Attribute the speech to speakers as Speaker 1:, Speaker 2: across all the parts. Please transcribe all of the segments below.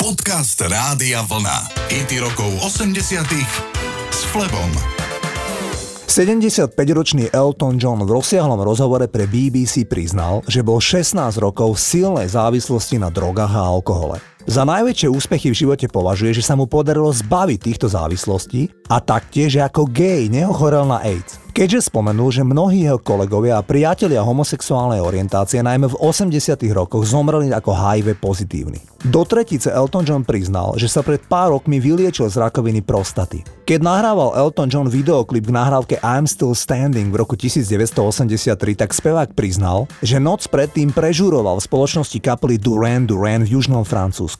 Speaker 1: Podcast Rádia Vlna. IT rokov 80 s Flebom.
Speaker 2: 75-ročný Elton John v rozsiahlom rozhovore pre BBC priznal, že bol 16 rokov v silnej závislosti na drogách a alkohole. Za najväčšie úspechy v živote považuje, že sa mu podarilo zbaviť týchto závislostí a taktiež, že ako gay neochorel na AIDS. Keďže spomenul, že mnohí jeho kolegovia a priatelia homosexuálnej orientácie najmä v 80 rokoch zomreli ako HIV pozitívni. Do tretice Elton John priznal, že sa pred pár rokmi vyliečil z rakoviny prostaty. Keď nahrával Elton John videoklip k nahrávke I'm Still Standing v roku 1983, tak spevák priznal, že noc predtým prežuroval v spoločnosti kapely Duran Duran v južnom Francúzsku.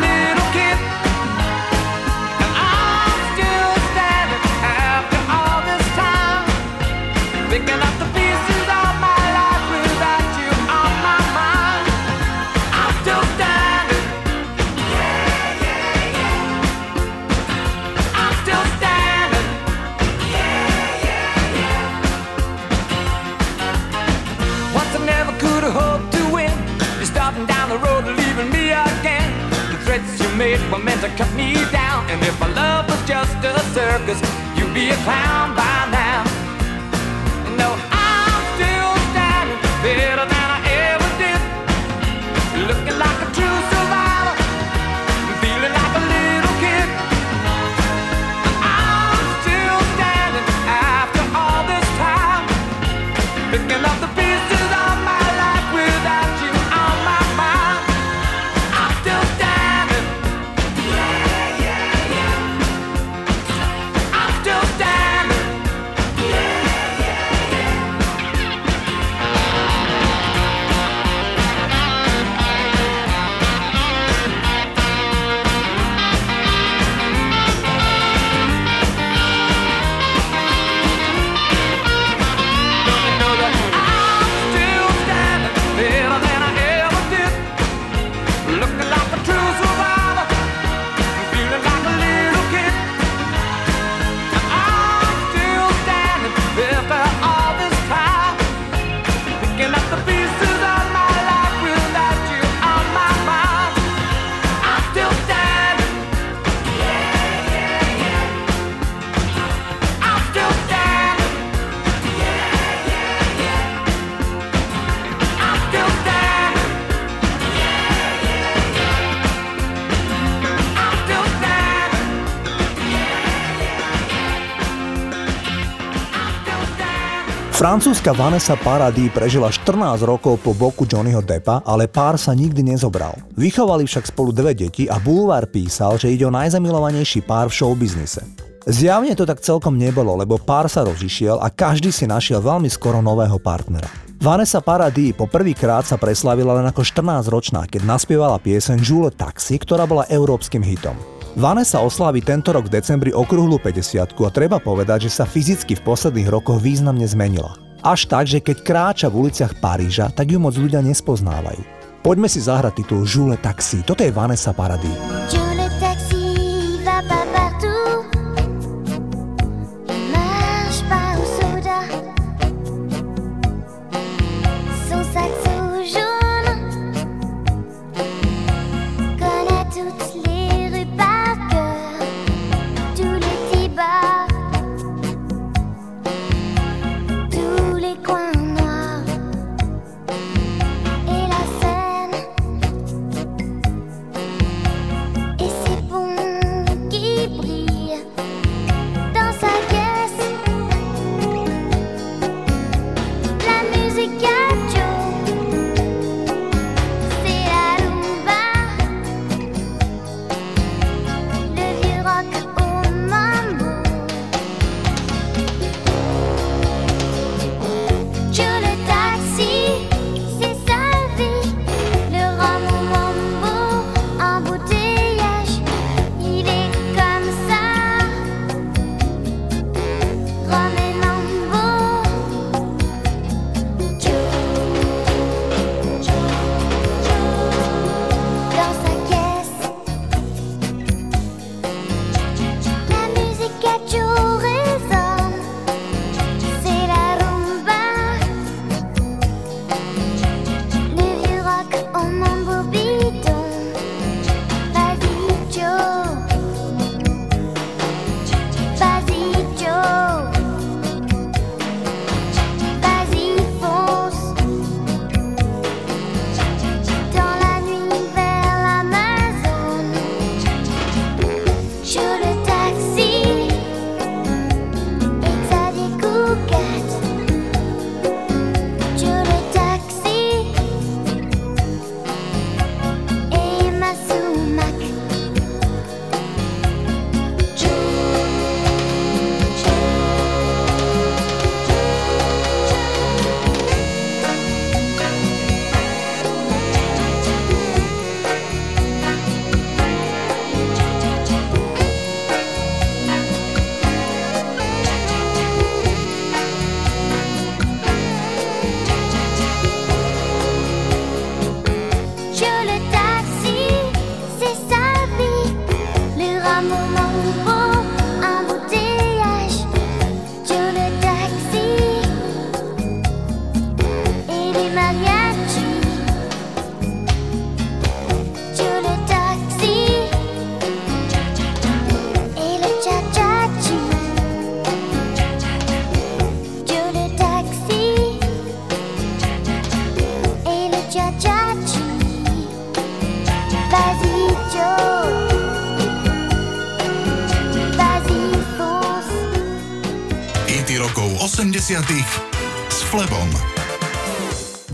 Speaker 3: found by
Speaker 2: Francúzska Vanessa Paradis prežila 14 rokov po boku Johnnyho Deppa, ale pár sa nikdy nezobral. Vychovali však spolu dve deti a Boulevard písal, že ide o najzamilovanejší pár v showbiznise. Zjavne to tak celkom nebolo, lebo pár sa rozišiel a každý si našiel veľmi skoro nového partnera. Vanessa Paradis po prvýkrát sa preslavila len ako 14-ročná, keď naspievala pieseň Jule Taxi, ktorá bola európskym hitom. Vanessa oslávi tento rok v decembri okrúhlu 50 a treba povedať, že sa fyzicky v posledných rokoch významne zmenila. Až tak, že keď kráča v uliciach Paríža, tak ju moc ľudia nespoznávajú. Poďme si zahrať titul Jule Taxi, toto je Vanessa Paradis.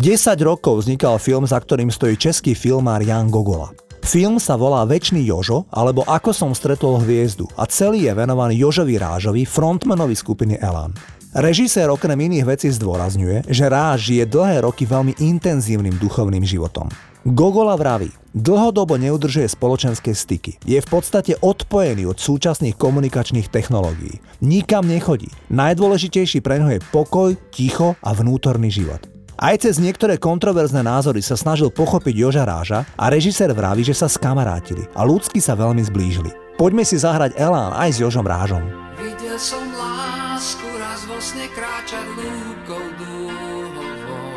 Speaker 2: 10 rokov vznikal film, za ktorým stojí český filmár Jan Gogola. Film sa volá Večný Jožo, alebo Ako som stretol hviezdu a celý je venovaný Jožovi Rážovi, frontmanovi skupiny Elan. Režisér okrem iných vecí zdôrazňuje, že Ráž žije dlhé roky veľmi intenzívnym duchovným životom. Gogola vraví, dlhodobo neudržuje spoločenské styky. Je v podstate odpojený od súčasných komunikačných technológií. Nikam nechodí. Najdôležitejší pre ňo je pokoj, ticho a vnútorný život. Aj cez niektoré kontroverzné názory sa snažil pochopiť Joža Ráža a režisér vraví, že sa skamarátili a ľudsky sa veľmi zblížili. Poďme si zahrať Elán aj s Jožom Rážom.
Speaker 4: Videl som lásku raz vo sne kráčať lúkou dúhovou.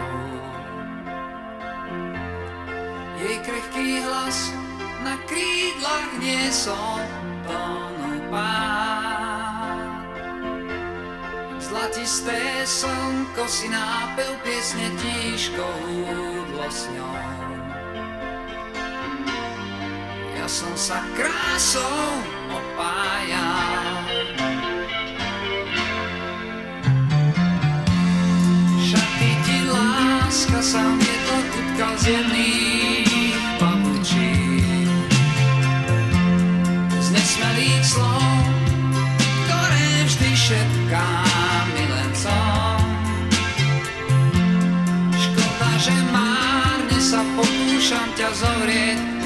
Speaker 4: Jej krehký hlas na krídlach niesol tónov pád. Zlatisté slnko si nápil piesne tížko húdlo s ňou. Ja som sa krásou opájal. Šaty ti láska sa vietor kutkal z pokúšam ťa zovrieť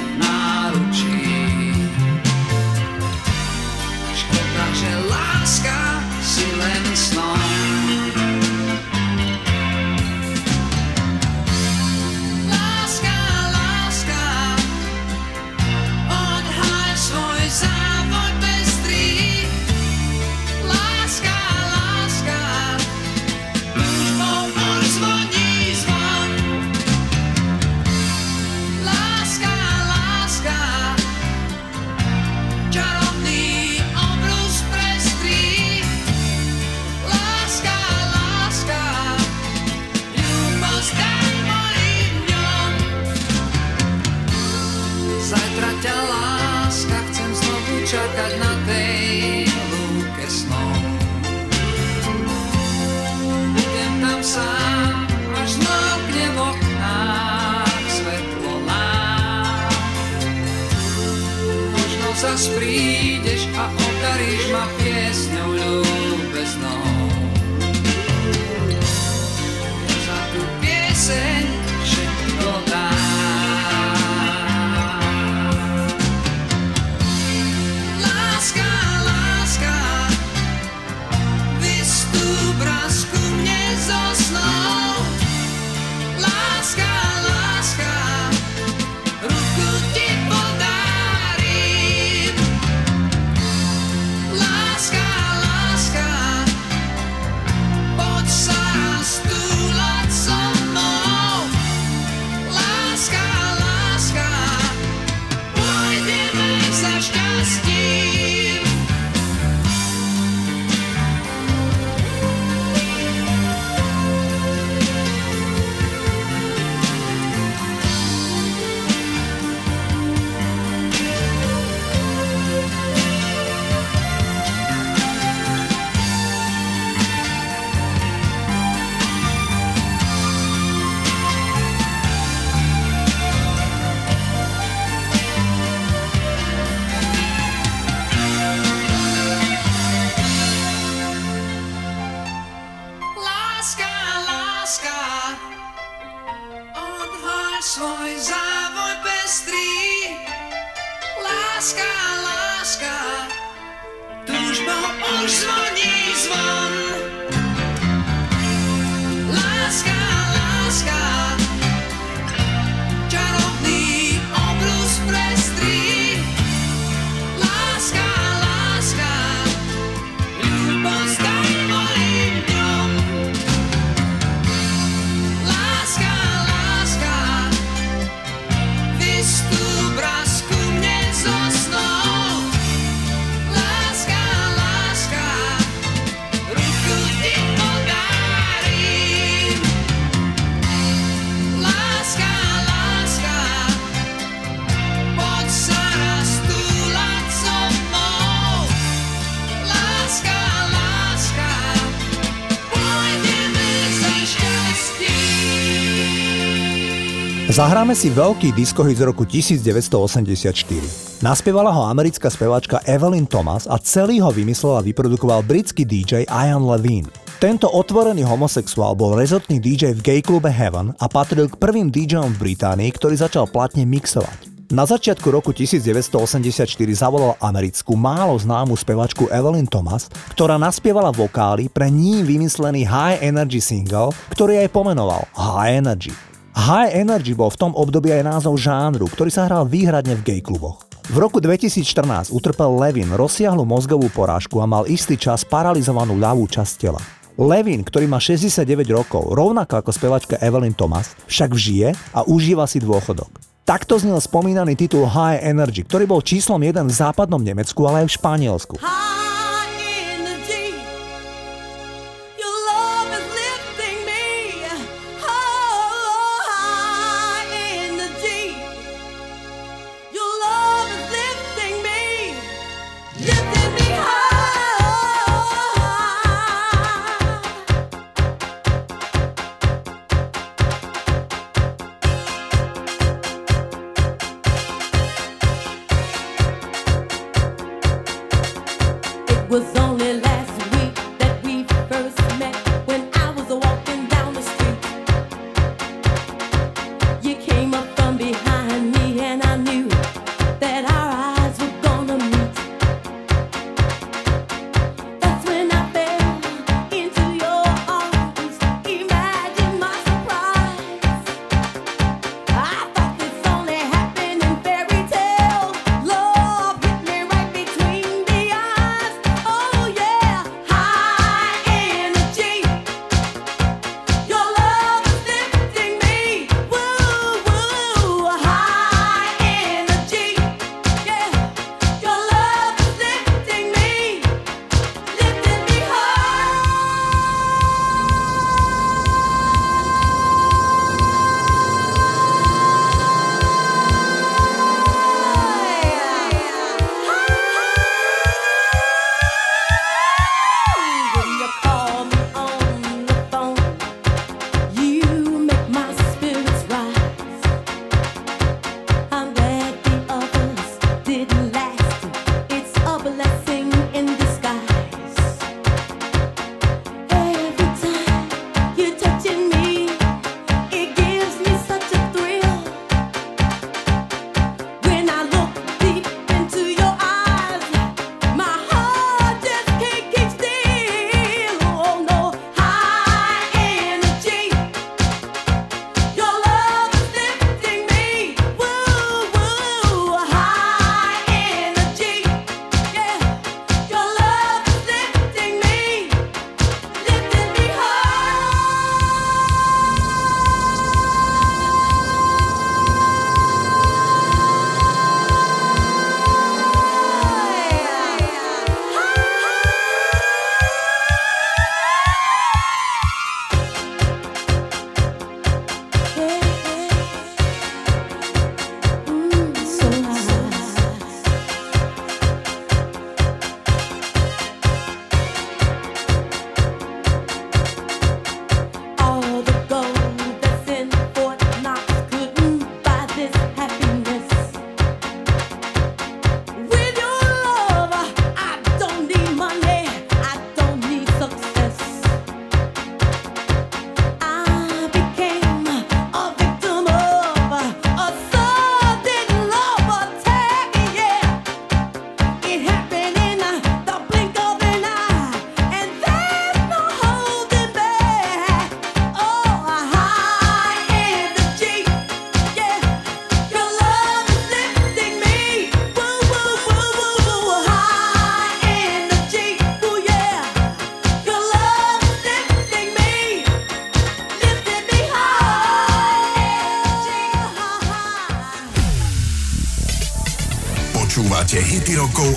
Speaker 2: Zahráme si veľký diskohit z roku 1984. Naspievala ho americká speváčka Evelyn Thomas a celý ho vymyslel a vyprodukoval britský DJ Ian Levine. Tento otvorený homosexuál bol rezortný DJ v gay klube Heaven a patril k prvým DJom v Británii, ktorý začal platne mixovať. Na začiatku roku 1984 zavolal americkú málo známu spevačku Evelyn Thomas, ktorá naspievala vokály pre ní vymyslený High Energy single, ktorý aj pomenoval High Energy. High Energy bol v tom období aj názov žánru, ktorý sa hral výhradne v gay kluboch. V roku 2014 utrpel Levin rozsiahlu mozgovú porážku a mal istý čas paralizovanú ľavú časť tela. Levin, ktorý má 69 rokov, rovnako ako spevačka Evelyn Thomas, však žije a užíva si dôchodok. Takto znel spomínaný titul High Energy, ktorý bol číslom 1 v západnom Nemecku, ale aj v Španielsku.
Speaker 5: High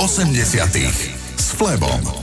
Speaker 1: 80 s Flebom.